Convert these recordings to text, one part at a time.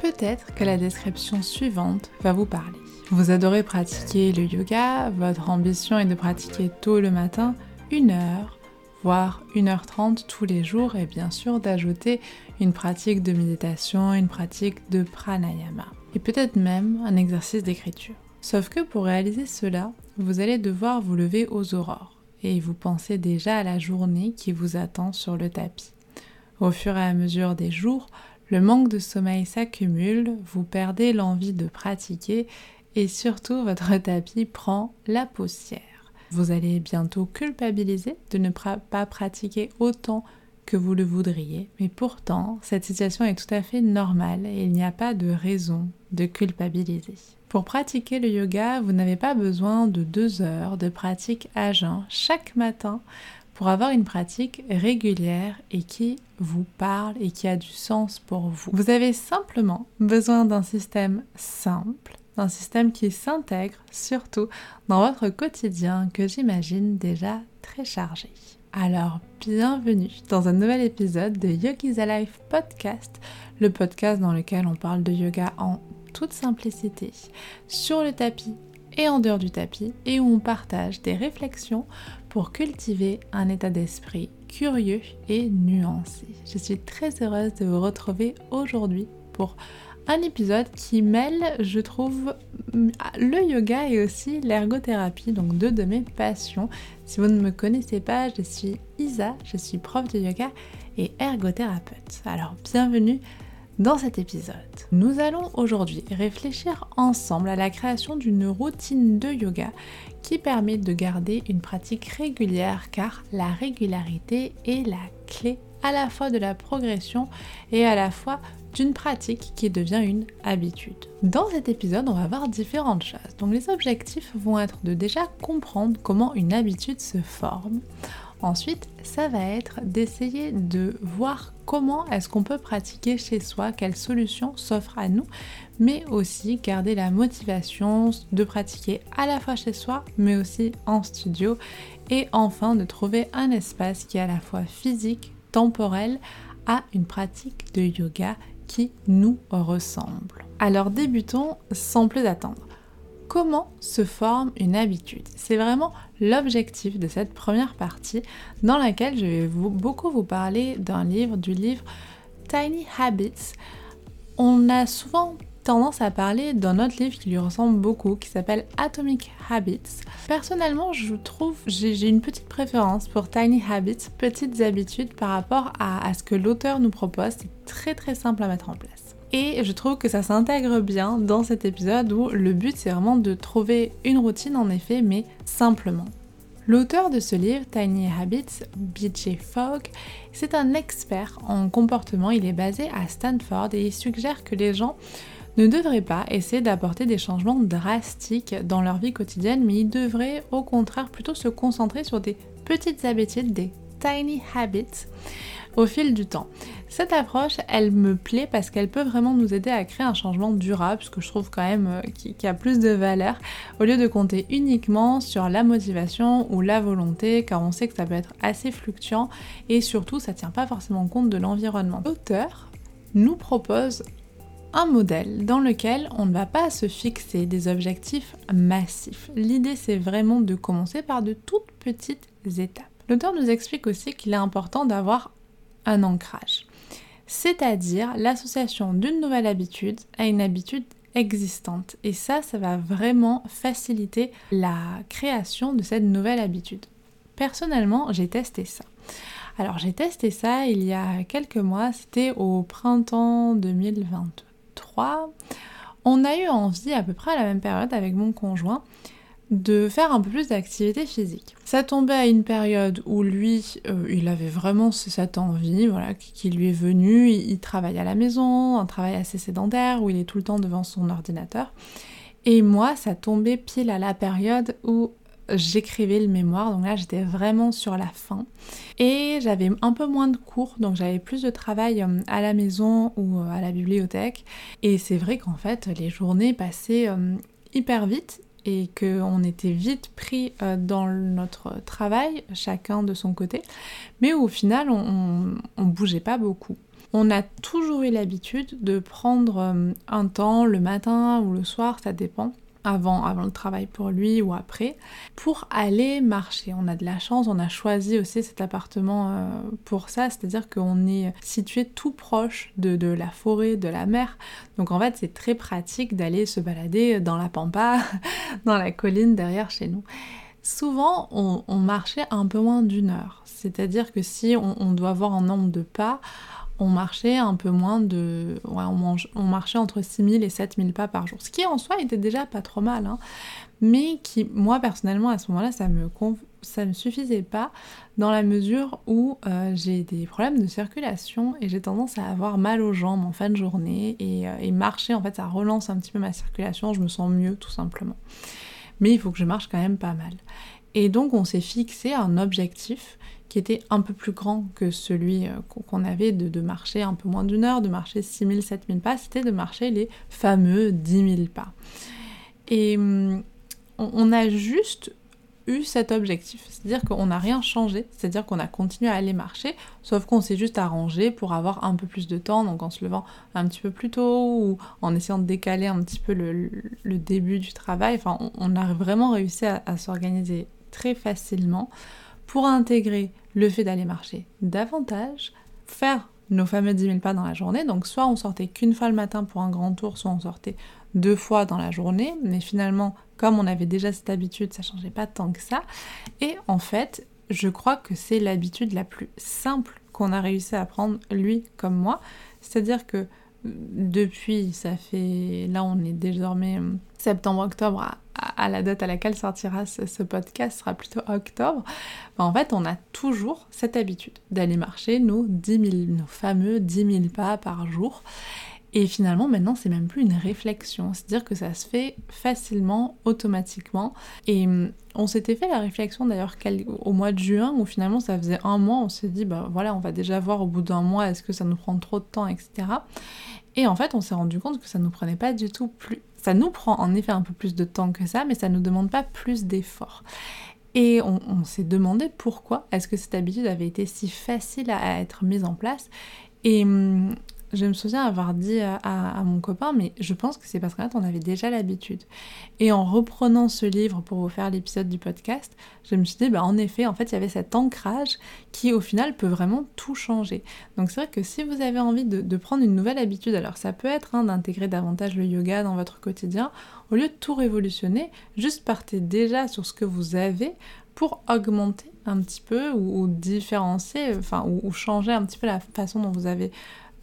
Peut-être que la description suivante va vous parler. Vous adorez pratiquer le yoga, votre ambition est de pratiquer tôt le matin, une heure, voire 1h30 tous les jours et bien sûr d'ajouter une pratique de méditation, une pratique de pranayama et peut-être même un exercice d'écriture. Sauf que pour réaliser cela, vous allez devoir vous lever aux aurores et vous pensez déjà à la journée qui vous attend sur le tapis. Au fur et à mesure des jours, le manque de sommeil s'accumule, vous perdez l'envie de pratiquer et surtout votre tapis prend la poussière. Vous allez bientôt culpabiliser de ne pas pratiquer autant que vous le voudriez, mais pourtant cette situation est tout à fait normale et il n'y a pas de raison de culpabiliser. Pour pratiquer le yoga, vous n'avez pas besoin de deux heures de pratique à jeun chaque matin pour avoir une pratique régulière et qui vous parle et qui a du sens pour vous. Vous avez simplement besoin d'un système simple un système qui s'intègre surtout dans votre quotidien que j'imagine déjà très chargé. Alors, bienvenue dans un nouvel épisode de Yogi's Alive Podcast, le podcast dans lequel on parle de yoga en toute simplicité, sur le tapis et en dehors du tapis, et où on partage des réflexions pour cultiver un état d'esprit curieux et nuancé. Je suis très heureuse de vous retrouver aujourd'hui pour un épisode qui mêle, je trouve, le yoga et aussi l'ergothérapie, donc deux de mes passions. Si vous ne me connaissez pas, je suis Isa, je suis prof de yoga et ergothérapeute. Alors bienvenue dans cet épisode. Nous allons aujourd'hui réfléchir ensemble à la création d'une routine de yoga qui permet de garder une pratique régulière car la régularité est la clé à la fois de la progression et à la fois d'une pratique qui devient une habitude. Dans cet épisode, on va voir différentes choses. Donc les objectifs vont être de déjà comprendre comment une habitude se forme. Ensuite, ça va être d'essayer de voir comment est-ce qu'on peut pratiquer chez soi, quelles solutions s'offrent à nous, mais aussi garder la motivation de pratiquer à la fois chez soi, mais aussi en studio, et enfin de trouver un espace qui est à la fois physique, temporel, à une pratique de yoga qui nous ressemble. Alors débutons sans plus attendre. Comment se forme une habitude? C'est vraiment l'objectif de cette première partie dans laquelle je vais beaucoup vous parler d'un livre, du livre Tiny Habits. On a souvent tendance à parler d'un autre livre qui lui ressemble beaucoup, qui s'appelle Atomic Habits. Personnellement, je trouve, j'ai une petite préférence pour Tiny Habits, petites habitudes par rapport à, à ce que l'auteur nous propose. C'est très très simple à mettre en place. Et je trouve que ça s'intègre bien dans cet épisode où le but c'est vraiment de trouver une routine en effet, mais simplement. L'auteur de ce livre, Tiny Habits, BJ Fogg, c'est un expert en comportement. Il est basé à Stanford et il suggère que les gens ne devraient pas essayer d'apporter des changements drastiques dans leur vie quotidienne, mais ils devraient au contraire plutôt se concentrer sur des petites habitudes, des tiny habits au fil du temps. Cette approche, elle me plaît parce qu'elle peut vraiment nous aider à créer un changement durable, ce que je trouve quand même euh, qui, a plus de valeur, au lieu de compter uniquement sur la motivation ou la volonté, car on sait que ça peut être assez fluctuant et surtout ça tient pas forcément compte de l'environnement. L'auteur nous propose un modèle dans lequel on ne va pas se fixer des objectifs massifs. L'idée c'est vraiment de commencer par de toutes petites étapes. L'auteur nous explique aussi qu'il est important d'avoir un ancrage, c'est-à-dire l'association d'une nouvelle habitude à une habitude existante. Et ça, ça va vraiment faciliter la création de cette nouvelle habitude. Personnellement, j'ai testé ça. Alors j'ai testé ça il y a quelques mois, c'était au printemps 2022 on a eu envie à peu près à la même période avec mon conjoint de faire un peu plus d'activité physique. Ça tombait à une période où lui, euh, il avait vraiment cette envie, voilà, qui lui est venue. Il, il, travaille à la maison, un travail assez sédentaire où il est tout le temps devant son ordinateur. Et moi, ça tombait pile à la période où j'écrivais le mémoire, donc là j'étais vraiment sur la fin. Et j'avais un peu moins de cours, donc j'avais plus de travail euh, à la maison ou euh, à la bibliothèque. Et c'est vrai qu'en fait les journées passaient euh, hyper vite et qu'on était vite pris dans notre travail, chacun de son côté, mais au final on, on, bougeait pas beaucoup. On a toujours eu l'habitude de prendre un temps le matin ou le soir, ça dépend, avant, avant le travail pour lui ou après, pour aller marcher. On a de la chance, on a choisi aussi cet appartement euh, pour ça, c'est-à-dire qu'on est situé tout proche de, de, la forêt, de la mer. Donc en fait, c'est très pratique d'aller se balader dans la pampa, dans la colline derrière chez nous. Souvent, on, marchait un peu moins d'une heure. C'est-à-dire que si on, on doit avoir un nombre de pas, on marchait un peu moins de... Ouais, on, marchait entre 6000 et 7000 pas par jour. Ce qui en soi était déjà pas trop mal. Hein. mais qui, moi personnellement, à ce moment-là, ça me, ça me suffisait pas dans la mesure où euh, j'ai des problèmes de circulation et j'ai tendance à avoir mal aux jambes en fin de journée et, euh, et marcher, en fait, ça relance un petit peu ma circulation, je me sens mieux tout simplement. Mais il faut que je marche quand même pas mal. Et donc on s'est fixé un objectif qui était un peu plus grand que celui euh, qu'on avait de, marcher un peu moins d'une heure, de marcher 6000, 7000 pas, c'était de marcher les fameux 10 000 pas. Et hum, on a juste eu cet objectif, c'est-à-dire qu'on n'a rien changé, c'est-à-dire qu'on a continué à aller marcher, sauf qu'on s'est juste arrangé pour avoir un peu plus de temps, donc en se levant un petit peu plus tôt ou en essayant de décaler un petit peu le, début du travail. Enfin, on, a vraiment réussi à s'organiser très facilement pour intégrer le fait d'aller marcher davantage, faire nos fameux 10 000 pas dans la journée. Donc soit on sortait qu'une fois le matin pour un grand tour, soit on sortait deux fois dans la journée. Mais finalement, comme on avait déjà cette habitude, ça changeait pas tant que ça. Et en fait, je crois que c'est l'habitude la plus simple qu'on a réussi à prendre, lui comme moi. C'est-à-dire que depuis, ça fait... Là, on est désormais euh, septembre-octobre à, la date à laquelle sortira ce, podcast, sera plutôt octobre. en fait, on a toujours cette habitude d'aller marcher nos 10 nos fameux 10 000 pas par jour. Et finalement, maintenant, c'est même plus une réflexion. C'est-à-dire que ça se fait facilement, automatiquement. Et hum, on s'était fait la réflexion d'ailleurs au mois de juin, où finalement, ça faisait un mois, on s'est dit, bah voilà, on va déjà voir au bout d'un mois, est-ce que ça nous prend trop de temps, etc. Et en fait, on s'est rendu compte que ça nous prenait pas du tout plus. Ça nous prend en effet un peu plus de temps que ça, mais ça nous demande pas plus d'efforts. Et on, s'est demandé pourquoi est-ce que cette habitude avait été si facile à être mise en place. Et hum, je me souviens avoir dit à, mon copain, mais je pense que c'est parce qu'en fait on avait déjà l'habitude. Et en reprenant ce livre pour vous faire l'épisode du podcast, je me suis dit, bah en effet, en fait il y avait cet ancrage qui au final peut vraiment tout changer. Donc c'est vrai que si vous avez envie de, prendre une nouvelle habitude, alors ça peut être hein, d'intégrer davantage le yoga dans votre quotidien, au lieu de tout révolutionner, juste partez déjà sur ce que vous avez pour augmenter un petit peu ou, différencier, enfin ou changer un petit peu la façon dont vous avez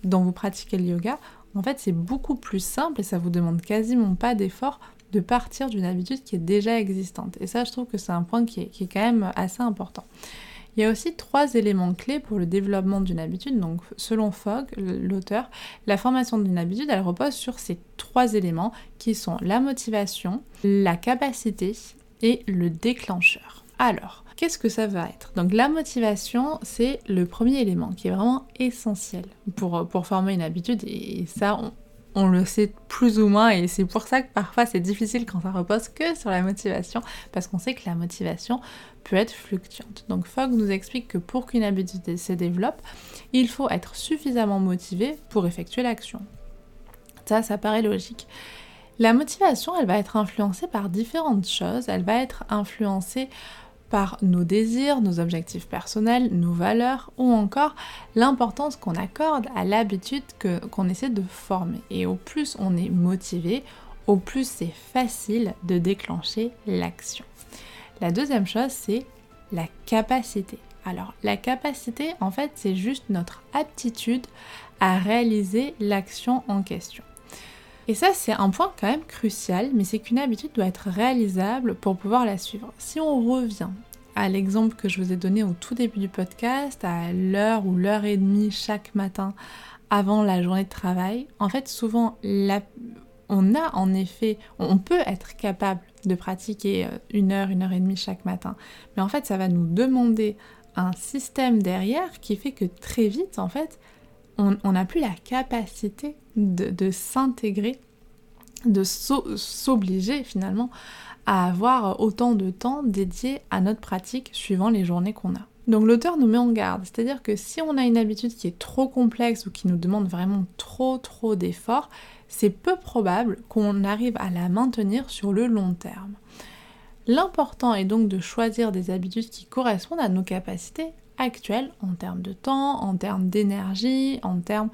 dont vous pratiquez le yoga, en fait c'est beaucoup plus simple et ça vous demande quasiment pas d'effort de partir d'une habitude qui est déjà existante. Et ça je trouve que c'est un point qui est, quand même assez important. Il y a aussi trois éléments clés pour le développement d'une habitude. Donc, selon Fogg, l'auteur, la formation d'une habitude, elle repose sur ces trois éléments qui sont la motivation, la capacité et le déclencheur. Alors, Qu'est-ce que ça va être Donc la motivation, c'est le premier élément qui est vraiment essentiel pour, pour former une habitude et ça, on, le sait plus ou moins et c'est pour ça que parfois c'est difficile quand ça repose que sur la motivation parce qu'on sait que la motivation peut être fluctuante. Donc Fogg nous explique que pour qu'une habitude se développe, il faut être suffisamment motivé pour effectuer l'action. Ça, ça paraît logique. La motivation, elle va être influencée par différentes choses. Elle va être influencée par nos désirs, nos objectifs personnels, nos valeurs ou encore l'importance qu'on accorde à l'habitude qu'on essaie de former. Et au plus on est motivé, au plus c'est facile de déclencher l'action. La deuxième chose, c'est la capacité. Alors la capacité, en fait, c'est juste notre aptitude à réaliser l'action en question. Et ça, c'est un point quand même crucial, mais c'est qu'une habitude doit être réalisable pour pouvoir la suivre. Si on revient à l'exemple que je vous ai donné au tout début du podcast, à l'heure ou l'heure et demie chaque matin avant la journée de travail, en fait, souvent, on a en effet, on peut être capable de pratiquer euh, une heure, une heure et demie chaque matin, mais en fait, ça va nous demander un système derrière qui fait que très vite, en fait, on n'a plus la capacité de, s'intégrer, de s'obliger finalement à avoir autant de temps dédié à notre pratique suivant les journées qu'on a. Donc l'auteur nous met en garde, c'est-à-dire que si on a une habitude qui est trop complexe ou qui nous demande vraiment trop trop d'efforts, c'est peu probable qu'on arrive à la maintenir sur le long terme. L'important est donc de choisir des habitudes qui correspondent à nos capacités actuelles en termes de temps, en termes d'énergie, en termes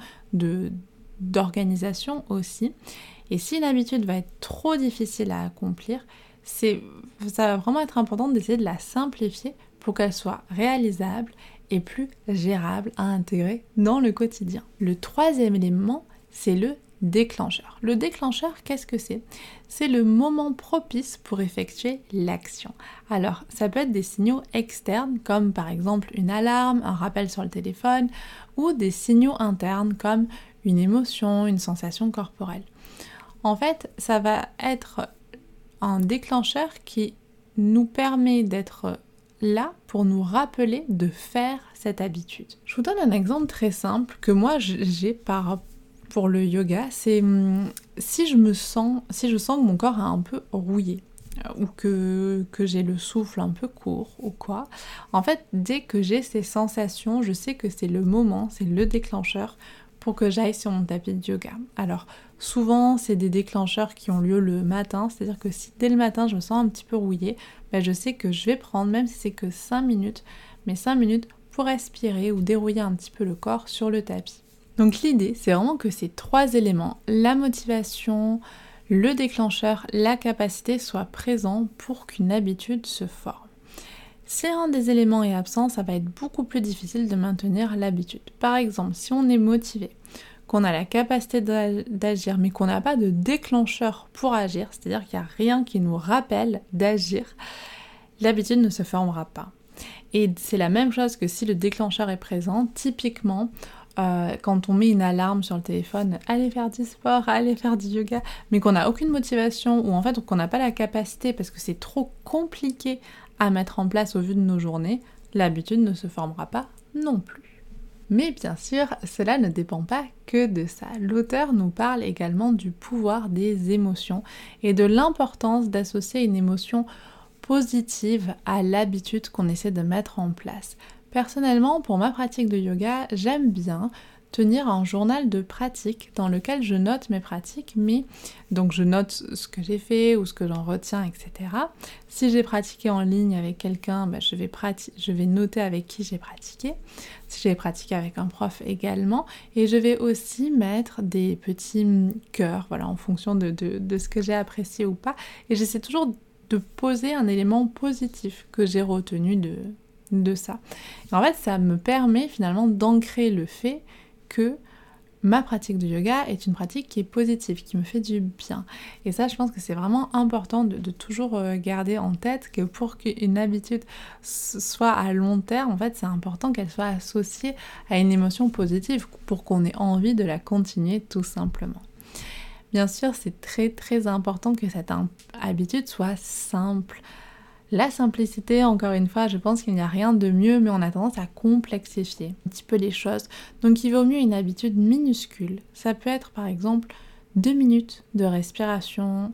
d'organisation aussi. Et si une habitude va être trop difficile à accomplir, ça va vraiment être important d'essayer de la simplifier pour qu'elle soit réalisable et plus gérable à intégrer dans le quotidien. Le troisième élément, c'est le déclencheur. Le déclencheur, qu'est-ce que c'est? C'est le moment propice pour effectuer l'action. Alors, ça peut être des signaux externes, comme par exemple une alarme, un rappel sur le téléphone, ou des signaux internes, comme une émotion, une sensation corporelle. En fait, ça va être un déclencheur qui nous permet d'être là pour nous rappeler de faire cette habitude. Je vous donne un exemple très simple que moi j'ai par pour le yoga, c'est hum, si je me sens si je sens que mon corps est un peu rouillé euh, ou que, que j'ai le souffle un peu court ou quoi. En fait, dès que j'ai ces sensations, je sais que c'est le moment, c'est le déclencheur pour que j'aille sur mon tapis de yoga. Alors souvent c'est des déclencheurs qui ont lieu le matin, c'est-à-dire que si dès le matin je me sens un petit peu rouillée, ben je sais que je vais prendre, même si c'est que 5 minutes, mais 5 minutes pour respirer ou dérouiller un petit peu le corps sur le tapis. Donc l'idée c'est vraiment que ces trois éléments, la motivation, le déclencheur, la capacité soient présents pour qu'une habitude se forme. Si un des éléments est absent, ça va être beaucoup plus difficile de maintenir l'habitude. Par exemple, si on est motivé, qu'on a la capacité d'agir, mais qu'on n'a pas de déclencheur pour agir, c'est-à-dire qu'il n'y a rien qui nous rappelle d'agir, l'habitude ne se formera pas. Et c'est la même chose que si le déclencheur est présent, typiquement, euh, quand on met une alarme sur le téléphone, allez faire du sport, allez faire du yoga, mais qu'on n'a aucune motivation ou en fait qu'on n'a pas la capacité parce que c'est trop compliqué à mettre en place au vu de nos journées, l'habitude ne se formera pas non plus. Mais bien sûr, cela ne dépend pas que de ça. L'auteur nous parle également du pouvoir des émotions et de l'importance d'associer une émotion positive à l'habitude qu'on essaie de mettre en place. Personnellement, pour ma pratique de yoga, j'aime bien tenir un journal de pratique dans lequel je note mes pratiques, mais donc je note ce que j'ai fait ou ce que j'en retiens, etc. Si j'ai pratiqué en ligne avec quelqu'un, bah, je, vais je vais noter avec qui j'ai pratiqué. Si j'ai pratiqué avec un prof également, et je vais aussi mettre des petits cœurs, voilà, en fonction de, de ce que j'ai apprécié ou pas. Et j'essaie toujours de poser un élément positif que j'ai retenu de, de ça. en fait, ça me permet finalement d'ancrer le fait que ma pratique de yoga est une pratique qui est positive, qui me fait du bien. Et ça, je pense que c'est vraiment important de, toujours euh, garder en tête que pour qu'une habitude soit à long terme, en fait, c'est important qu'elle soit associée à une émotion positive pour qu'on ait envie de la continuer tout simplement. Bien sûr, c'est très très important que cette habitude soit simple, la simplicité, encore une fois, je pense qu'il n'y a rien de mieux, mais on a tendance à complexifier un petit peu les choses. Donc il vaut mieux une habitude minuscule. Ça peut être par exemple deux minutes de respiration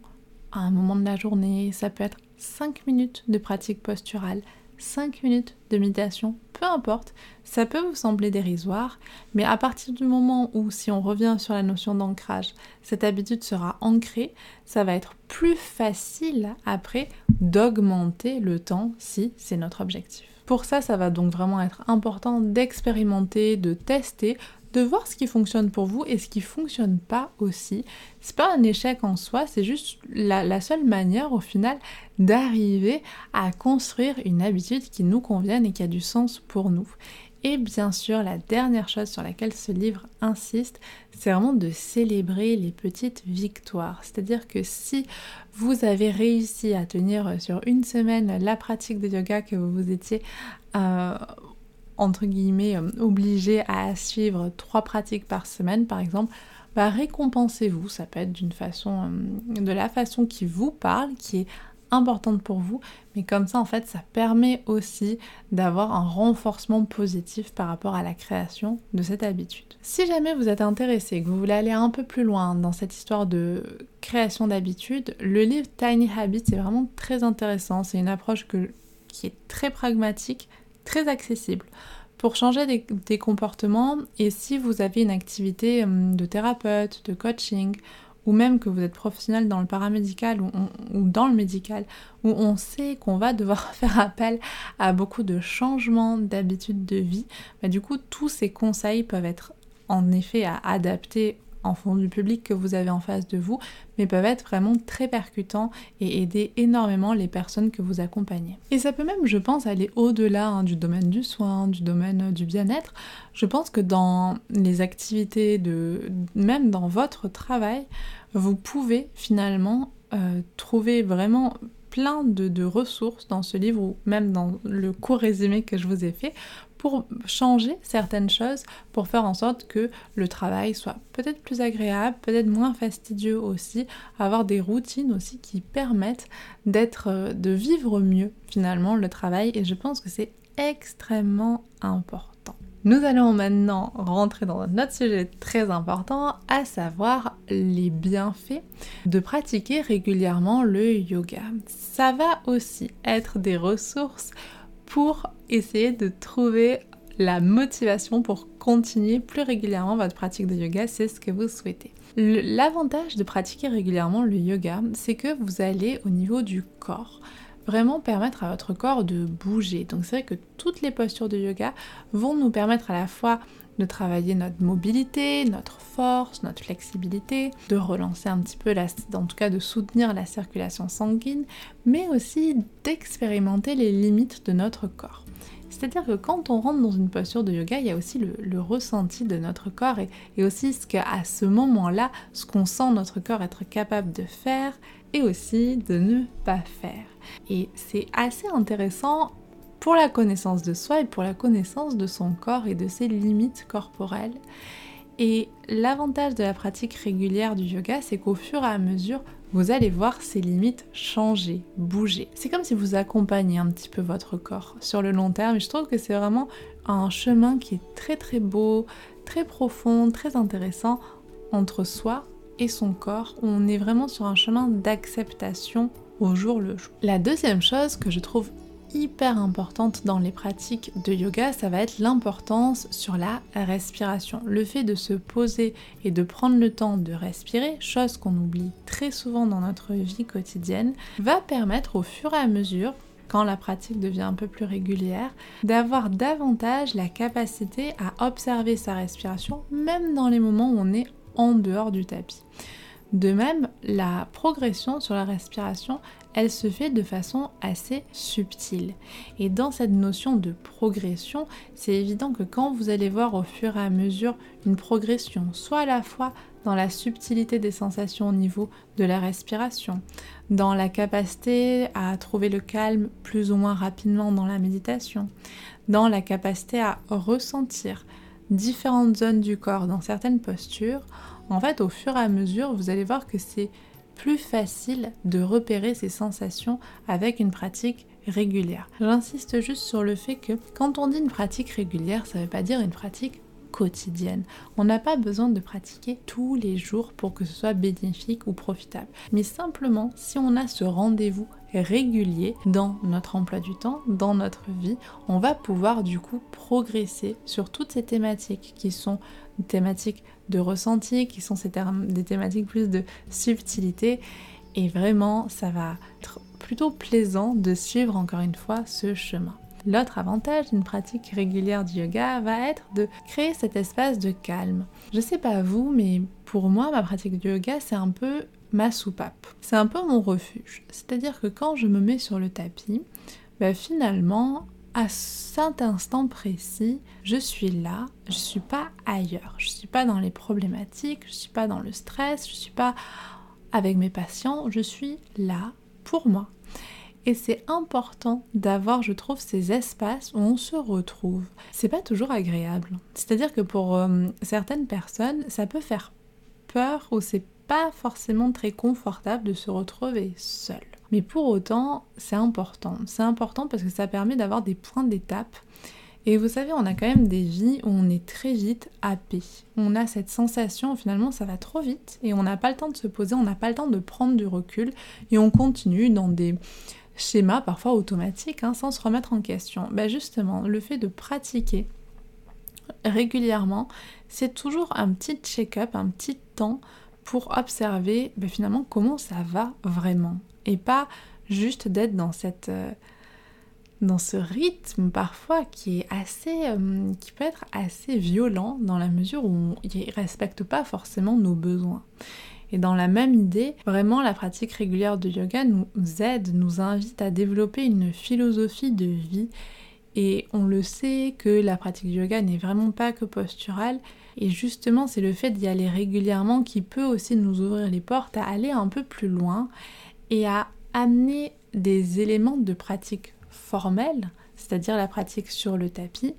à un moment de la journée, ça peut être cinq minutes de pratique posturale, 5 minutes de méditation, peu importe, ça peut vous sembler dérisoire, mais à partir du moment où, si on revient sur la notion d'ancrage, cette habitude sera ancrée, ça va être plus facile après d'augmenter le temps si c'est notre objectif. Pour ça, ça va donc vraiment être important d'expérimenter, de tester, de voir ce qui fonctionne pour vous et ce qui fonctionne pas aussi. C'est pas un échec en soi, c'est juste la, seule manière au final d'arriver à construire une habitude qui nous convienne et qui a du sens pour nous. Et bien sûr, la dernière chose sur laquelle ce livre insiste, c'est vraiment de célébrer les petites victoires. C'est-à-dire que si vous avez réussi à tenir sur une semaine la pratique de yoga que vous étiez euh, entre guillemets euh, obligé à suivre trois pratiques par semaine par exemple, bah récompensez-vous. Ça peut être d'une façon, euh, de la façon qui vous parle, qui est importante pour vous, mais comme ça en fait ça permet aussi d'avoir un renforcement positif par rapport à la création de cette habitude. Si jamais vous êtes intéressé, que vous voulez aller un peu plus loin dans cette histoire de création d'habitude, le livre Tiny Habits est vraiment très intéressant, c'est une approche qui est très pragmatique, accessible. Pour changer des, comportements et si vous avez une activité hum, de thérapeute, de coaching ou même que vous êtes professionnel dans le paramédical ou, dans le médical, où on sait qu'on va devoir faire appel à beaucoup de changements d'habitudes de vie, bah, du coup tous ces conseils peuvent être en effet à adapter en fond du public que vous avez en face de vous, mais peuvent être vraiment très percutants et aider énormément les personnes que vous accompagnez. Et ça peut même, je pense, aller au-delà hein, du domaine du soin, du domaine du bien-être. Je pense que dans les activités de, même dans votre travail, vous pouvez finalement euh, trouver vraiment plein de, ressources dans ce livre ou même dans le court résumé que je vous ai fait pour changer certaines choses, pour faire en sorte que le travail soit peut-être plus agréable, peut-être moins fastidieux aussi, avoir des routines aussi qui permettent d'être, euh, de vivre mieux finalement le travail et je pense que c'est extrêmement important. Nous allons maintenant rentrer dans un autre sujet très important, à savoir les bienfaits de pratiquer régulièrement le yoga. Ça va aussi être des ressources pour essayer de trouver la motivation pour continuer plus régulièrement votre pratique de yoga, c'est ce que vous souhaitez. L'avantage de pratiquer régulièrement le yoga, c'est que vous allez au niveau du corps vraiment permettre à votre corps de bouger. Donc c'est vrai que toutes les postures de yoga vont nous permettre à la fois de travailler notre mobilité, notre force, notre flexibilité, de relancer un petit peu, en tout cas de soutenir la circulation sanguine, mais aussi d'expérimenter les limites de notre corps. C'est-à-dire que quand on rentre dans une posture de yoga, il y a aussi le, ressenti de notre corps et aussi ce qu'à ce moment-là, ce qu'on sent notre corps être capable de faire et aussi de ne pas faire. Et c'est assez intéressant pour la connaissance de soi et pour la connaissance de son corps et de ses limites corporelles. Et l'avantage de la pratique régulière du yoga, c'est qu'au fur et à mesure, vous allez voir ces limites changer, bouger. C'est comme si vous accompagniez un petit peu votre corps sur le long terme. Et je trouve que c'est vraiment un chemin qui est très très beau, très profond, très intéressant entre soi et son corps. On est vraiment sur un chemin d'acceptation au jour le jour. La deuxième chose que je trouve hyper importante dans les pratiques de yoga, ça va être l'importance sur la respiration. Le fait de se poser et de prendre le temps de respirer, chose qu'on oublie très souvent dans notre vie quotidienne, va permettre au fur et à mesure quand la pratique devient un peu plus régulière, d'avoir davantage la capacité à observer sa respiration, même dans les moments où on est en dehors du tapis. De même, la progression sur la respiration, elle se fait de façon assez subtile. Et dans cette notion de progression, c'est évident que quand vous allez voir au fur et à mesure une progression, soit à la fois dans la subtilité des sensations au niveau de la respiration, dans la capacité à trouver le calme plus ou moins rapidement dans la méditation, dans la capacité à ressentir différentes zones du corps dans certaines postures, en fait, au fur et à mesure, vous allez voir que c'est plus facile de repérer ces sensations avec une pratique régulière. J'insiste juste sur le fait que quand on dit une pratique régulière, ça ne veut pas dire une pratique quotidienne. On n'a pas besoin de pratiquer tous les jours pour que ce soit bénéfique ou profitable. Mais simplement, si on a ce rendez-vous régulier dans notre emploi du temps, dans notre vie, on va pouvoir du coup progresser sur toutes ces thématiques qui sont thématiques de ressenti, qui sont des thématiques plus de subtilité. Et vraiment, ça va être plutôt plaisant de suivre encore une fois ce chemin. L'autre avantage d'une pratique régulière du yoga va être de créer cet espace de calme. Je sais pas vous, mais pour moi, ma pratique du yoga, c'est un peu ma soupape. C'est un peu mon refuge. C'est-à-dire que quand je me mets sur le tapis, bah finalement, à cet instant précis, je suis là, je suis pas ailleurs, je suis pas dans les problématiques, je suis pas dans le stress, je suis pas avec mes patients, je suis là pour moi. Et c'est important d'avoir, je trouve, ces espaces où on se retrouve. C'est pas toujours agréable. C'est-à-dire que pour euh, certaines personnes, ça peut faire peur ou c'est pas forcément très confortable de se retrouver seul. Mais pour autant, c'est important. C'est important parce que ça permet d'avoir des points d'étape. Et vous savez, on a quand même des vies où on est très vite happé. On a cette sensation, finalement, ça va trop vite et on n'a pas le temps de se poser, on n'a pas le temps de prendre du recul et on continue dans des schéma parfois automatique hein, sans se remettre en question. Ben justement, le fait de pratiquer régulièrement, c'est toujours un petit check-up, un petit temps pour observer ben finalement comment ça va vraiment. Et pas juste d'être dans cette... Euh, dans ce rythme parfois qui est assez euh, qui peut être assez violent dans la mesure où il respecte pas forcément nos besoins. Et dans la même idée, vraiment la pratique régulière de yoga nous aide, nous invite à développer une philosophie de vie. Et on le sait que la pratique du yoga n'est vraiment pas que posturale. Et justement, c'est le fait d'y aller régulièrement qui peut aussi nous ouvrir les portes à aller un peu plus loin et à amener des éléments de pratique formelle, c'est-à-dire la pratique sur le tapis,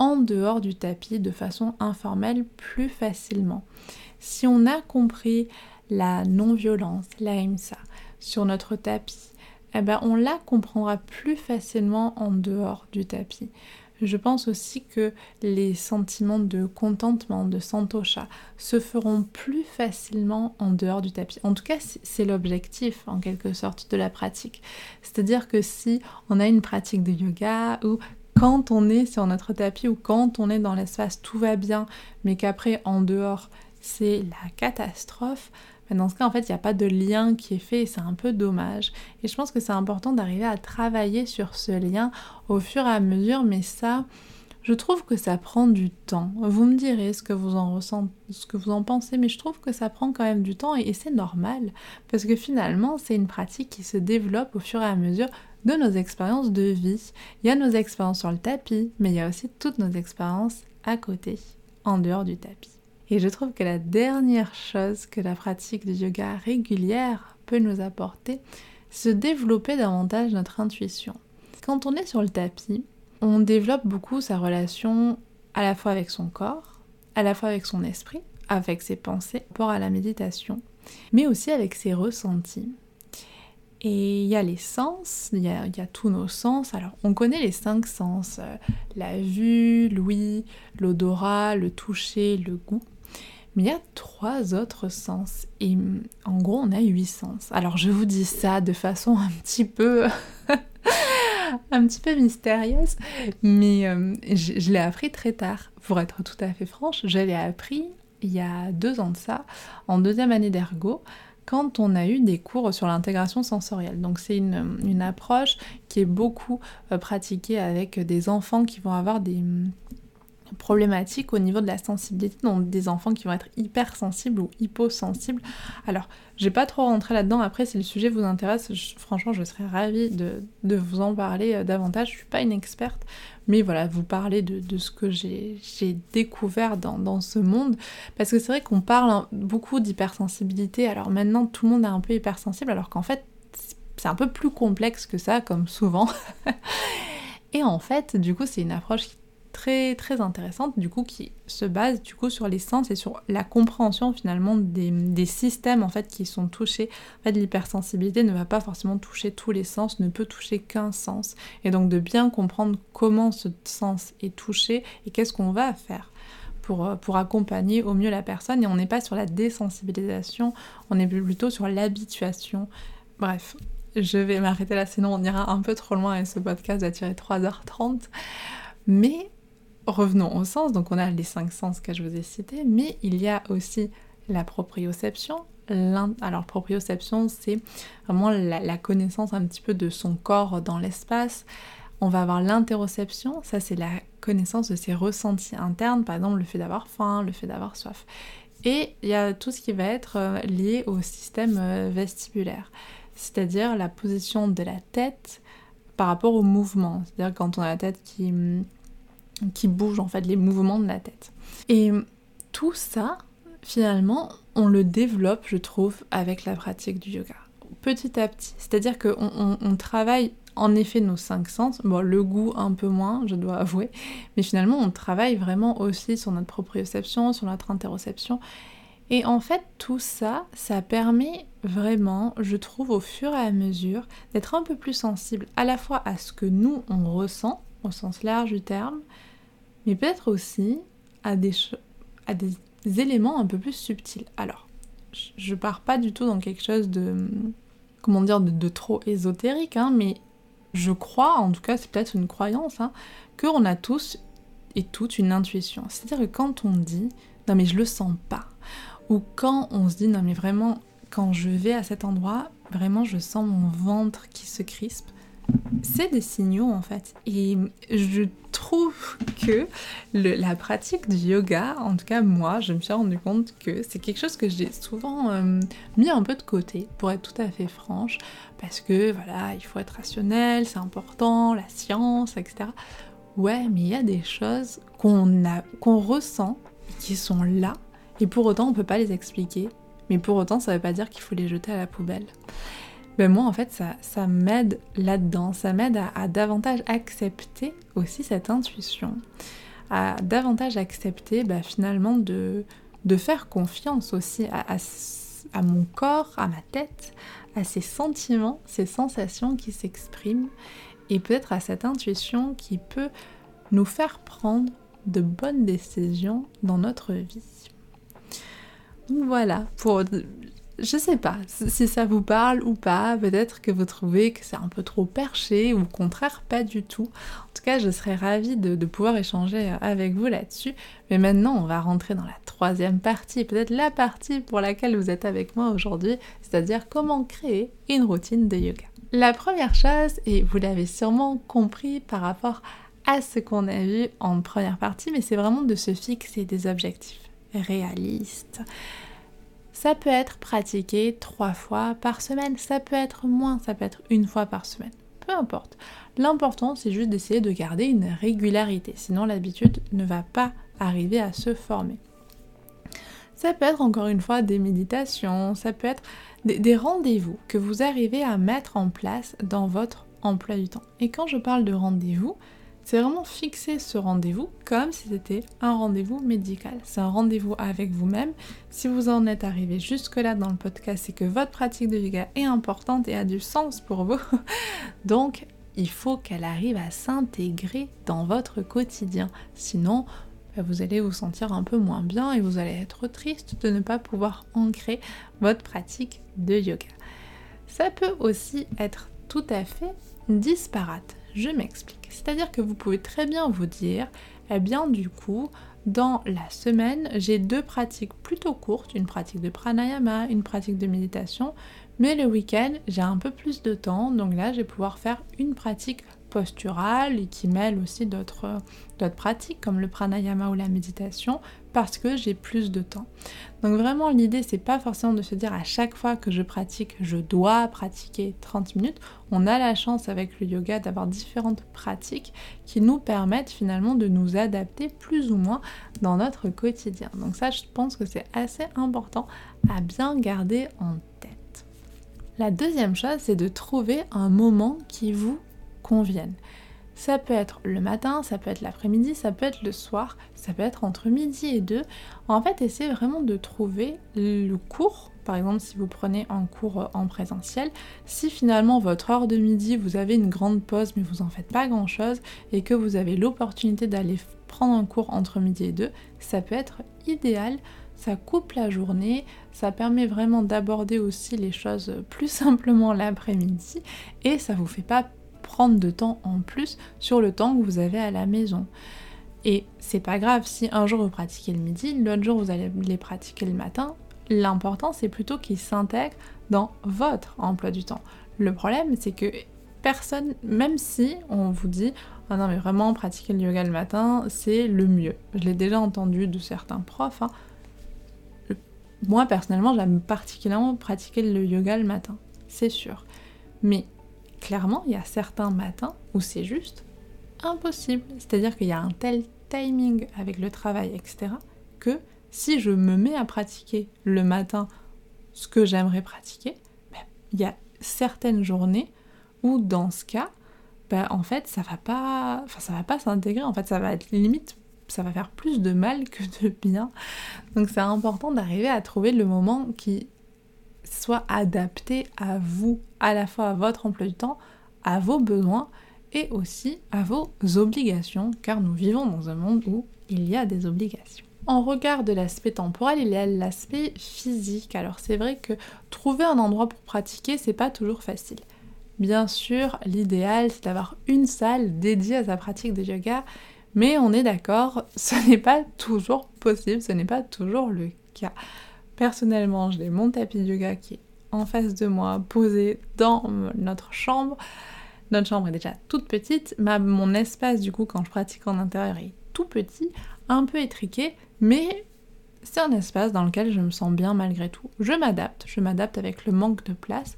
en dehors du tapis de façon informelle plus facilement. Si on a compris la non-violence, la sur notre tapis, eh ben on la comprendra plus facilement en dehors du tapis. Je pense aussi que les sentiments de contentement, de santosha, se feront plus facilement en dehors du tapis. En tout cas, c'est l'objectif en quelque sorte de la pratique. C'est-à-dire que si on a une pratique de yoga ou quand on est sur notre tapis ou quand on est dans l'espace, tout va bien, mais qu'après en dehors, c'est la catastrophe, mais dans ce cas, en fait, il n'y a pas de lien qui est fait et c'est un peu dommage. Et je pense que c'est important d'arriver à travailler sur ce lien au fur et à mesure, mais ça, je trouve que ça prend du temps. Vous me direz ce que vous en ressentez, ce que vous en pensez, mais je trouve que ça prend quand même du temps et, c'est normal parce que finalement, c'est une pratique qui se développe au fur et à mesure de nos expériences de vie. Il y a nos expériences sur le tapis, mais il y a aussi toutes nos expériences à côté, en dehors du tapis. Et je trouve que la dernière chose que la pratique du yoga régulière peut nous apporter, c'est de développer davantage notre intuition. Quand on est sur le tapis, on développe beaucoup sa relation à la fois avec son corps, à la fois avec son esprit, avec ses pensées, rapport à la méditation, mais aussi avec ses ressentis. Et il y a les sens, il y a, tous nos sens. Alors, on connaît les cinq sens euh, la vue, l'ouïe, l'odorat, le toucher, le goût. Mais il y a trois autres sens. Et mm, en gros, on a huit sens. Alors je vous dis ça de façon un petit peu. un petit peu mystérieuse, mais euh, je, l'ai appris très tard. Pour être tout à fait franche, je l'ai appris il y a deux ans de ça, en deuxième année d'ergo, quand on a eu des cours sur l'intégration sensorielle. Donc c'est une, une, approche qui est beaucoup euh, pratiquée avec des enfants qui vont avoir des problématique au niveau de la sensibilité, donc des enfants qui vont être hypersensibles ou hyposensibles. Alors, j'ai pas trop rentré là-dedans, après si le sujet vous intéresse, franchement je serais ravie de, vous en parler euh, davantage, je suis pas une experte, mais voilà, vous parler de, ce que j'ai découvert dans, ce monde, parce que c'est vrai qu'on parle beaucoup d'hypersensibilité, alors maintenant tout le monde est un peu hypersensible, alors qu'en fait c'est un peu plus complexe que ça, comme souvent. Et en fait, du coup, c'est une approche qui très très intéressante du coup qui se base du coup sur les sens et sur la compréhension finalement des, systèmes en fait qui sont touchés. En fait l'hypersensibilité ne va pas forcément toucher tous les sens, ne peut toucher qu'un sens. Et donc de bien comprendre comment ce sens est touché et qu'est-ce qu'on va faire. Pour, euh, pour, accompagner au mieux la personne et on n'est pas sur la désensibilisation, on est plutôt sur l'habituation. Bref, je vais m'arrêter là, sinon on ira un peu trop loin et ce podcast va tirer 3h30. Mais revenons au sens, donc on a les cinq sens que je vous ai cités, mais il y a aussi la proprioception. Alors proprioception, c'est vraiment la, connaissance un petit peu de son corps dans l'espace. On va avoir l'interoception, ça c'est la connaissance de ses ressentis internes, par exemple le fait d'avoir faim, le fait d'avoir soif. Et il y a tout ce qui va être euh, lié au système euh, vestibulaire, c'est-à-dire la position de la tête par rapport au mouvement. C'est-à-dire quand on a la tête qui hum, qui bouge en fait les mouvements de la tête. Et tout ça, finalement, on le développe, je trouve, avec la pratique du yoga. Petit à petit. C'est-à-dire qu'on on, travaille en effet nos cinq sens, bon le goût un peu moins, je dois avouer, mais finalement on travaille vraiment aussi sur notre proprioception, sur notre interoception. Et en fait tout ça, ça permet vraiment, je trouve, au fur et à mesure, d'être un peu plus sensible à la fois à ce que nous on ressent, au sens large du terme, mais peut-être aussi à des, éléments un peu plus subtils. Alors, je pars pas du tout dans quelque chose de comment dire, de, trop ésotérique, hein, mais je crois, en tout cas c'est peut-être une croyance, hein, qu'on a tous et toutes une intuition. C'est-à-dire que quand on dit non mais je le sens pas, ou quand on se dit non mais vraiment quand je vais à cet endroit, vraiment je sens mon ventre qui se crispe, c'est des signaux en fait. Et je trouve que la pratique du yoga, en tout cas moi, je me suis rendu compte que c'est quelque chose que j'ai souvent euh, mis un peu de côté, pour être tout à fait franche, parce que voilà, il faut être rationnel, c'est important, la science, etc. Ouais, mais il y a des choses qu'on qu'on ressent, qui sont là, et pour autant on peut pas les expliquer. Mais pour autant, ça veut pas dire qu'il faut les jeter à la poubelle ben moi en fait ça, ça m'aide là-dedans, ça m'aide à, davantage accepter aussi cette intuition, à davantage accepter ben, finalement de, de faire confiance aussi à, à, mon corps, à ma tête, à ces sentiments, ces sensations qui s'expriment et peut-être à cette intuition qui peut nous faire prendre de bonnes décisions dans notre vie. Voilà, pour je sais pas si ça vous parle ou pas, peut-être que vous trouvez que c'est un peu trop perché ou au contraire pas du tout. En tout cas, je serais ravie de, pouvoir échanger avec vous là-dessus. Mais maintenant, on va rentrer dans la troisième partie, peut-être la partie pour laquelle vous êtes avec moi aujourd'hui, c'est-à-dire comment créer une routine de yoga. La première chose, et vous l'avez sûrement compris par rapport à ce qu'on a vu en première partie, mais c'est vraiment de se fixer des objectifs réalistes ça peut être pratiqué trois fois par semaine, ça peut être moins, ça peut être une fois par semaine. Peu importe. L'important, c'est juste d'essayer de garder une régularité, sinon l'habitude ne va pas arriver à se former. Ça peut être encore une fois des méditations, ça peut être des, rendez-vous que vous arrivez à mettre en place dans votre emploi du temps. Et quand je parle de rendez-vous, c'est vraiment fixer ce rendez-vous comme si c'était un rendez-vous médical. C'est un rendez-vous avec vous-même. Si vous en êtes arrivé jusque-là dans le podcast, c'est que votre pratique de yoga est importante et a du sens pour vous. Donc, il faut qu'elle arrive à s'intégrer dans votre quotidien. Sinon, bah, vous allez vous sentir un peu moins bien et vous allez être triste de ne pas pouvoir ancrer votre pratique de yoga. Ça peut aussi être tout à fait disparate. Je m'explique. C'est-à-dire que vous pouvez très bien vous dire, eh bien du coup, dans la semaine, j'ai deux pratiques plutôt courtes, une pratique de pranayama, une pratique de méditation, mais le week-end, j'ai un peu plus de temps, donc là, je vais pouvoir faire une pratique posturale et qui mêle aussi d'autres pratiques comme le pranayama ou la méditation parce que j'ai plus de temps. Donc vraiment l'idée c'est pas forcément de se dire à chaque fois que je pratique je dois pratiquer 30 minutes. On a la chance avec le yoga d'avoir différentes pratiques qui nous permettent finalement de nous adapter plus ou moins dans notre quotidien. Donc ça je pense que c'est assez important à bien garder en tête. La deuxième chose c'est de trouver un moment qui vous Ça peut être le matin, ça peut être l'après-midi, ça peut être le soir, ça peut être entre midi et deux. En fait, essayez vraiment de trouver le cours. Par exemple, si vous prenez un cours en présentiel, si finalement votre heure de midi, vous avez une grande pause mais vous en faites pas grand-chose et que vous avez l'opportunité d'aller prendre un cours entre midi et deux, ça peut être idéal ça coupe la journée, ça permet vraiment d'aborder aussi les choses plus simplement l'après-midi et ça vous fait pas prendre de temps en plus sur le temps que vous avez à la maison. Et c'est pas grave si un jour vous pratiquez le midi, l'autre jour vous allez les pratiquer le matin. L'important c'est plutôt qu'ils s'intègrent dans votre emploi du temps. Le problème c'est que personne, même si on vous dit ah non mais vraiment pratiquer le yoga le matin c'est le mieux. Je l'ai déjà entendu de certains profs. Hein. Moi personnellement j'aime particulièrement pratiquer le yoga le matin, c'est sûr. Mais clairement, il y a certains matins où c'est juste impossible. C'est-à-dire qu'il y a un tel timing avec le travail, etc., que si je me mets à pratiquer le matin ce que j'aimerais pratiquer, ben, il y a certaines journées où dans ce cas, ben, en fait, ça va pas, enfin, ça va pas s'intégrer. En fait, ça va être limite, ça va faire plus de mal que de bien. Donc, c'est important d'arriver à trouver le moment qui soit adapté à vous, à la fois à votre emploi du temps, à vos besoins et aussi à vos obligations, car nous vivons dans un monde où il y a des obligations. on regarde l'aspect temporel, il y a l'aspect physique. Alors c'est vrai que trouver un endroit pour pratiquer, c'est pas toujours facile. Bien sûr, l'idéal c'est d'avoir une salle dédiée à sa pratique de yoga, mais on est d'accord, ce n'est pas toujours possible, ce n'est pas toujours le cas. Personnellement, j'ai mon tapis de yoga qui est en face de moi, posé dans notre chambre. Notre chambre est déjà toute petite, mon espace du coup quand je pratique en intérieur est tout petit, un peu étriqué, mais c'est un espace dans lequel je me sens bien malgré tout. Je m'adapte, je m'adapte avec le manque de place.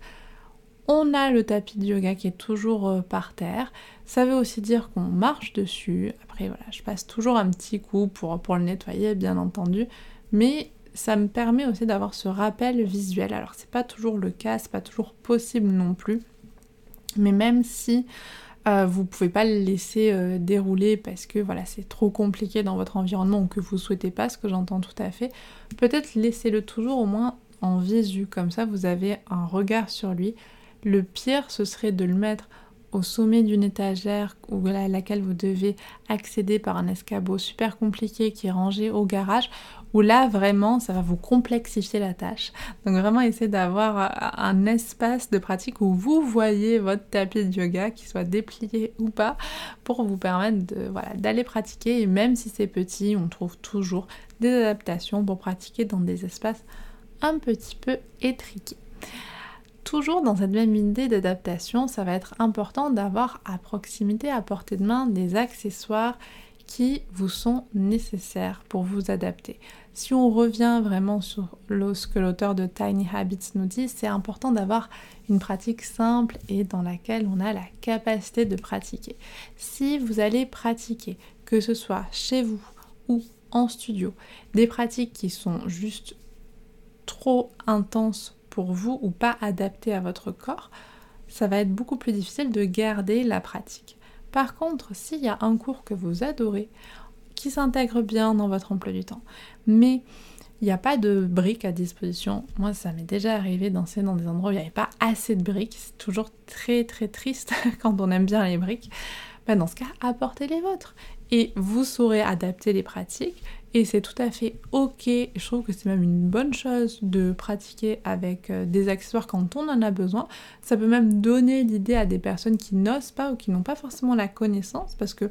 On a le tapis de yoga qui est toujours euh, par terre. Ça veut aussi dire qu'on marche dessus. Après voilà, je passe toujours un petit coup pour, pour le nettoyer bien entendu. Mais ça me permet aussi d'avoir ce rappel visuel. Alors c'est pas toujours le cas, c'est pas toujours possible non plus. Mais même si euh, vous pouvez pas le laisser euh, dérouler parce que voilà c'est trop compliqué dans votre environnement ou que vous souhaitez pas, ce que j'entends tout à fait, peut-être laissez-le toujours au moins en visu, comme ça vous avez un regard sur lui. Le pire ce serait de le mettre au sommet d'une étagère ou à laquelle vous devez accéder par un escabeau super compliqué qui est rangé au garage, où là vraiment ça va vous complexifier la tâche. Donc vraiment essayez d'avoir un espace de pratique où vous voyez votre tapis de yoga, qui soit déplié ou pas, pour vous permettre d'aller pratiquer. Et même si c'est petit, on trouve toujours des adaptations pour pratiquer dans des espaces un petit peu étriqués. Toujours dans cette même idée d'adaptation, ça va être important d'avoir à proximité, à portée de main, des accessoires qui vous sont nécessaires pour vous adapter. Si on revient vraiment sur ce que l'auteur de Tiny Habits nous dit, c'est important d'avoir une pratique simple et dans laquelle on a la capacité de pratiquer. Si vous allez pratiquer, que ce soit chez vous ou en studio, des pratiques qui sont juste trop intenses vous ou pas adapté à votre corps, ça va être beaucoup plus difficile de garder la pratique. Par contre, s'il y a un cours que vous adorez, qui s'intègre bien dans votre emploi du temps, mais il n'y a pas de briques à disposition. Moi, ça m'est déjà arrivé danser dans des endroits où il n'y avait pas assez de briques. C'est toujours très très triste quand on aime bien les briques. Ben, dans ce cas, apportez les vôtres. Et vous saurez adapter les pratiques et c'est tout à fait ok. Je trouve que c'est même une bonne chose de pratiquer avec euh, des accessoires quand on en a besoin. Ça peut même donner l'idée à des personnes qui n'osent pas ou qui n'ont pas forcément la connaissance parce que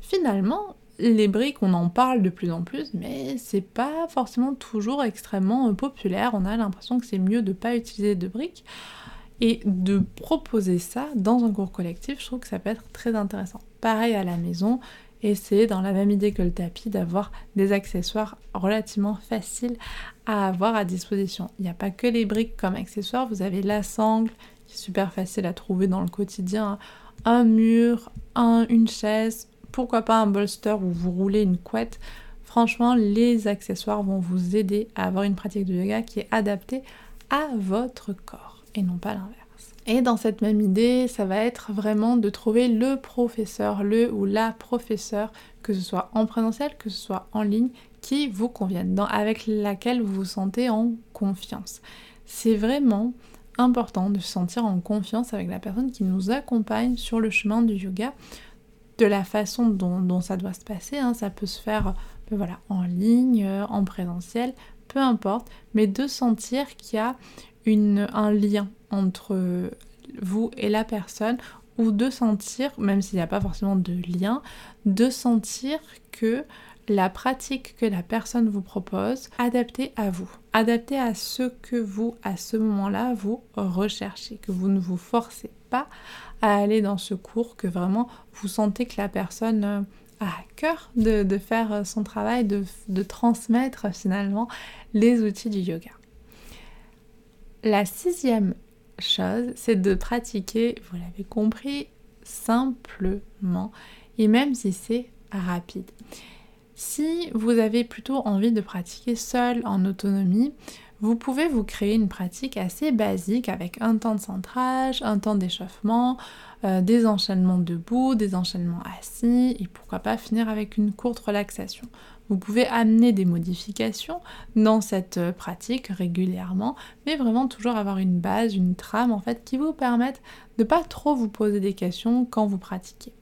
finalement, les briques, on en parle de plus en plus, mais c'est pas forcément toujours extrêmement euh, populaire. On a l'impression que c'est mieux de pas utiliser de briques. Et de proposer ça dans un cours collectif, je trouve que ça peut être très intéressant. Pareil à la maison, et c'est dans la même idée que le tapis d'avoir des accessoires relativement faciles à avoir à disposition. Il n'y a pas que les briques comme accessoires, vous avez la sangle qui est super facile à trouver dans le quotidien, un mur, une chaise, pourquoi pas un bolster où vous roulez une couette. Franchement, les accessoires vont vous aider à avoir une pratique de yoga qui est adaptée à votre corps et non pas l'inverse. Et dans cette même idée, ça va être vraiment de trouver le professeur, le ou la professeur, que ce soit en présentiel, que ce soit en ligne, qui vous convienne, avec laquelle vous vous sentez en confiance. C'est vraiment important de se sentir en confiance avec la personne qui nous accompagne sur le chemin du yoga, de la façon dont, ça doit se passer. Hein. Ça peut se faire ben en ligne, en présentiel, peu importe, mais de sentir qu'il y a un lien entre vous et la personne ou de sentir, même s'il n'y a pas forcément de lien, de sentir que la pratique que la personne vous propose, adaptée à vous, adaptée à ce que vous, à ce moment-là, vous recherchez, que vous ne vous forcez pas à aller dans ce cours, que vraiment vous sentez que la personne a à cœur de, faire son travail, de transmettre finalement les outils du yoga. La sixième chose, c'est de pratiquer, vous l'avez compris, simplement et même si c'est rapide. Si vous avez plutôt envie de pratiquer seul en autonomie, vous pouvez vous créer une pratique assez basique avec un temps de centrage, un temps d'échauffement, euh, des enchaînements debout, des enchaînements assis et pourquoi pas finir avec une courte relaxation. Vous pouvez amener des modifications dans cette euh, pratique régulièrement, mais vraiment toujours avoir une base, une trame en fait qui vous permette de pas trop vous poser des questions quand vous pratiquez.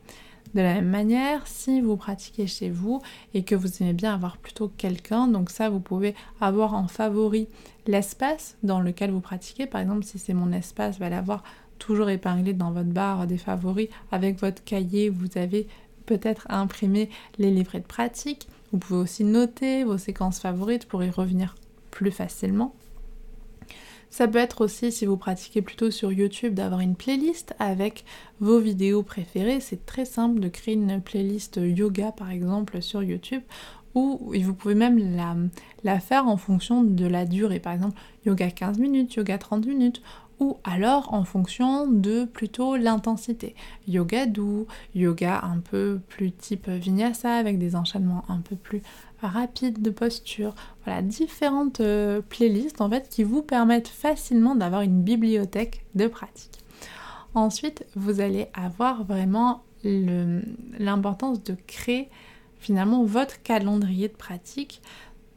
De la même manière, si vous pratiquez chez vous et que vous aimez bien avoir plutôt quelqu'un, donc ça vous pouvez avoir en favori l'espace dans lequel vous pratiquez. Par exemple, si c'est mon espace, vous allez avoir toujours épinglé dans votre barre des favoris avec votre cahier, vous avez peut-être imprimé les livrets de pratique. Vous pouvez aussi noter vos séquences favorites pour y revenir plus facilement. Ça peut être aussi, si vous pratiquez plutôt sur YouTube, d'avoir une playlist avec vos vidéos préférées. C'est très simple de créer une playlist yoga, par exemple, sur YouTube. Ou vous pouvez même la, faire en fonction de la durée. Par exemple, yoga 15 minutes, yoga 30 minutes, ou alors en fonction de plutôt l'intensité. Yoga doux, yoga un peu plus type vinyasa avec des enchaînements un peu plus rapides de posture. Voilà, différentes euh, playlists en fait qui vous permettent facilement d'avoir une bibliothèque de pratique. Ensuite, vous allez avoir vraiment l'importance de créer finalement votre calendrier de pratique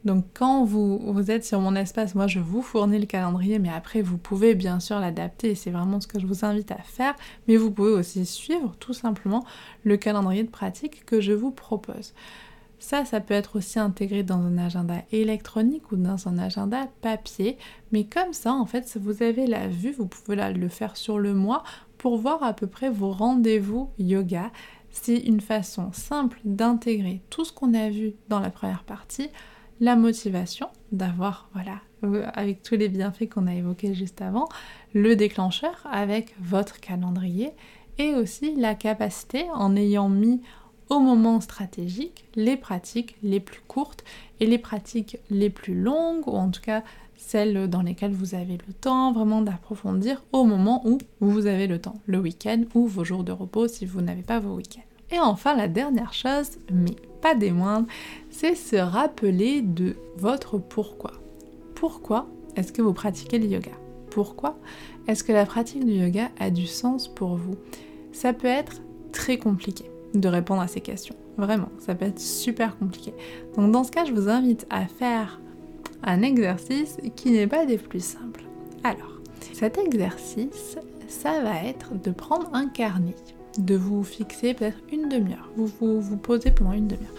donc quand vous, êtes sur mon espace, moi je vous fournis le calendrier, mais après vous pouvez bien sûr l'adapter, c'est vraiment ce que je vous invite à faire, mais vous pouvez aussi suivre tout simplement le calendrier de pratique que je vous propose. Ça, ça peut être aussi intégré dans un agenda électronique ou dans un agenda papier, mais comme ça, en fait, vous avez la vue, vous pouvez le faire sur le mois pour voir à peu près vos rendez-vous yoga. C'est une façon simple d'intégrer tout ce qu'on a vu dans la première partie la motivation d'avoir, voilà, euh, avec tous les bienfaits qu'on a évoqués juste avant, le déclencheur avec votre calendrier et aussi la capacité en ayant mis au moment stratégique les pratiques les plus courtes et les pratiques les plus longues ou en tout cas celles dans lesquelles vous avez le temps vraiment d'approfondir au moment où vous avez le temps, le week-end ou vos jours de repos si vous n'avez pas vos week-ends. Et enfin la dernière chose, mais pas des moindres, c'est se rappeler de votre pourquoi. Pourquoi est-ce que vous pratiquez le yoga? Pourquoi est-ce que la pratique du yoga a du sens pour vous? Ça peut être très compliqué de répondre à ces questions. Vraiment, ça peut être super compliqué. Donc dans ce cas, je vous invite à faire un exercice qui n'est pas des plus simples. Alors, cet exercice, ça va être de prendre un carnet, de vous fixer peut-être une demi-heure. Vous, vous posez pendant une demi-heure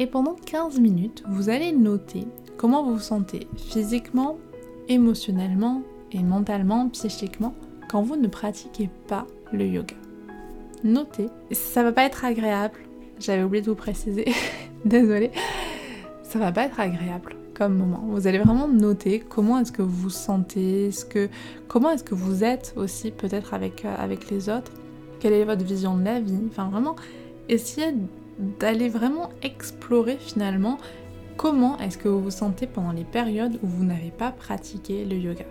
et pendant 15 minutes, vous allez noter comment vous vous sentez physiquement, émotionnellement et mentalement, psychiquement quand vous ne pratiquez pas le yoga. Notez, ça va pas être agréable, j'avais oublié de vous préciser, désolée, ça va pas être agréable comme moment. Vous allez vraiment noter comment est-ce que vous vous sentez, ce que, comment est-ce que vous êtes aussi peut-être avec, euh, avec les autres, quelle est votre vision de la vie, enfin vraiment essayez d'aller vraiment explorer finalement comment est-ce que vous vous sentez pendant les périodes où vous n'avez pas pratiqué le yoga.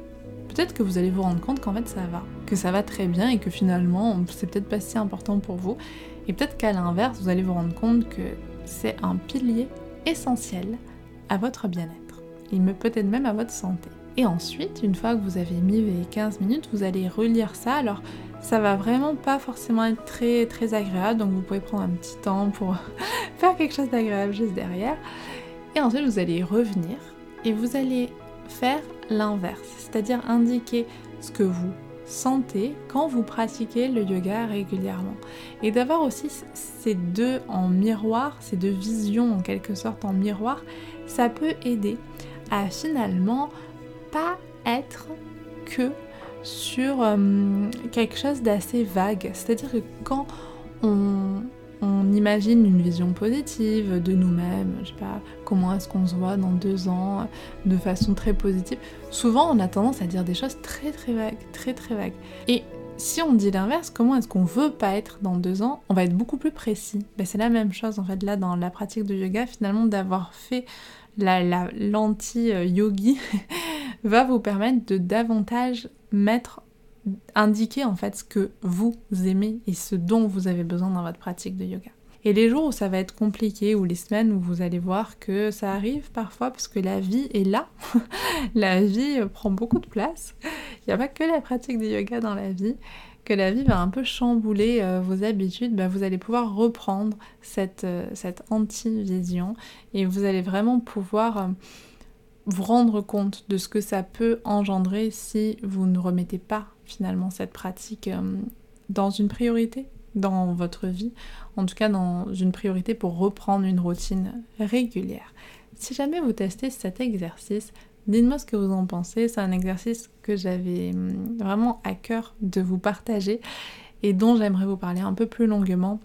Peut-être que vous allez vous rendre compte qu'en fait ça va, que ça va très bien et que finalement c'est peut-être pas si important pour vous. Et peut-être qu'à l'inverse, vous allez vous rendre compte que c'est un pilier essentiel à votre bien-être. Il peut-être même à votre santé. Et ensuite, une fois que vous avez mis les 15 minutes, vous allez relire ça. Alors, ça va vraiment pas forcément être très très agréable, donc vous pouvez prendre un petit temps pour faire quelque chose d'agréable juste derrière. Et ensuite vous allez revenir et vous allez faire l'inverse, c'est-à-dire indiquer ce que vous sentez quand vous pratiquez le yoga régulièrement. Et d'avoir aussi ces deux en miroir, ces deux visions en quelque sorte en miroir, ça peut aider à finalement pas être que sur euh, quelque chose d'assez vague. C'est-à-dire que quand on, imagine une vision positive de nous-mêmes, je sais pas, comment est-ce qu'on se voit dans deux ans, de façon très positive, souvent on a tendance à dire des choses très très vagues, très très vagues. Et si on dit l'inverse, comment est-ce qu'on veut pas être dans deux ans On va être beaucoup plus précis. Ben, c'est la même chose en fait là dans la pratique de yoga, finalement d'avoir fait l'anti-yogi va vous permettre de davantage mettre, indiquer en fait ce que vous aimez et ce dont vous avez besoin dans votre pratique de yoga. Et les jours où ça va être compliqué, ou les semaines où vous allez voir que ça arrive parfois parce que la vie est là, la vie prend beaucoup de place, il n'y a pas que la pratique de yoga dans la vie, que la vie va un peu chambouler euh, vos habitudes, bah, vous allez pouvoir reprendre cette, euh, cette anti-vision et vous allez vraiment pouvoir... Euh, vous rendre compte de ce que ça peut engendrer si vous ne remettez pas finalement cette pratique euh, dans une priorité dans votre vie, en tout cas dans une priorité pour reprendre une routine régulière. Si jamais vous testez cet exercice, dites-moi ce que vous en pensez. C'est un exercice que j'avais hum, vraiment à cœur de vous partager et dont j'aimerais vous parler un peu plus longuement,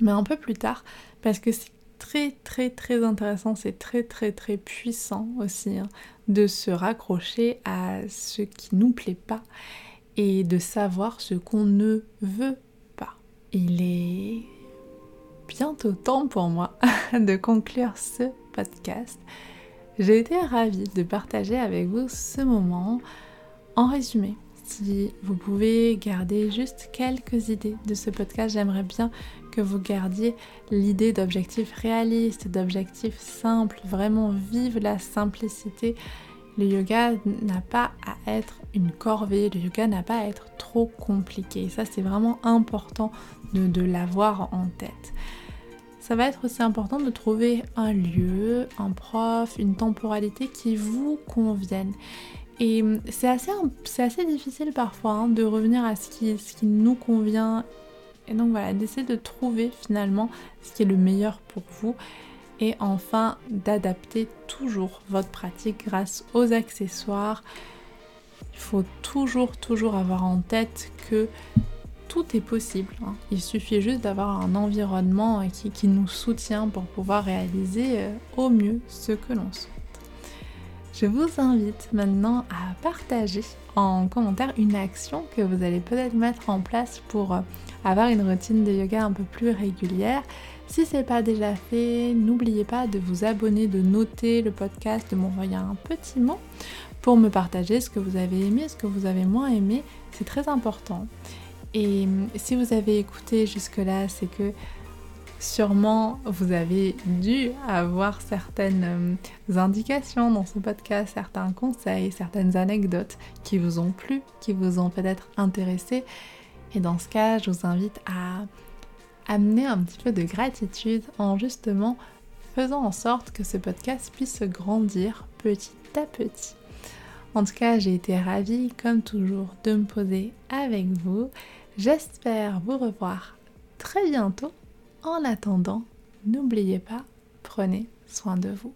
mais un peu plus tard, parce que c'est très très très intéressant, c'est très très très puissant aussi hein, de se raccrocher à ce qui nous plaît pas et de savoir ce qu'on ne veut pas. Il est bientôt temps pour moi de conclure ce podcast. J'ai été ravie de partager avec vous ce moment. En résumé, si vous pouvez garder juste quelques idées de ce podcast, j'aimerais bien que vous gardiez l'idée d'objectifs réalistes, d'objectifs simples, vraiment vive la simplicité. Le yoga n'a pas à être une corvée, le yoga n'a pas à être trop compliqué. Ça, c'est vraiment important de, l'avoir en tête. Ça va être aussi important de trouver un lieu, un prof, une temporalité qui vous convienne. Et c'est assez, assez difficile parfois hein, de revenir à ce qui, ce qui nous convient. Et donc voilà, d'essayer de trouver finalement ce qui est le meilleur pour vous. Et enfin, d'adapter toujours votre pratique grâce aux accessoires. Il faut toujours, toujours avoir en tête que tout est possible. Hein. Il suffit juste d'avoir un environnement euh, qui, nous soutient pour pouvoir réaliser euh, au mieux ce que l'on souhaite. Je vous invite maintenant à partager en commentaire une action que vous allez peut-être mettre en place pour euh, avoir une routine de yoga un peu plus régulière. Si ce n'est pas déjà fait, n'oubliez pas de vous abonner, de noter le podcast, de m'envoyer un petit mot pour me partager ce que vous avez aimé, ce que vous avez moins aimé. C'est très important. Et si vous avez écouté jusque-là, c'est que sûrement vous avez dû avoir certaines euh, indications dans ce podcast, certains conseils, certaines anecdotes qui vous ont plu, qui vous ont peut-être intéressé. Et dans ce cas, je vous invite à amener un petit peu de gratitude en justement faisant en sorte que ce podcast puisse grandir petit à petit. En tout cas, j'ai été ravie, comme toujours, de me poser avec vous. J'espère vous revoir très bientôt. En attendant, n'oubliez pas, prenez soin de vous.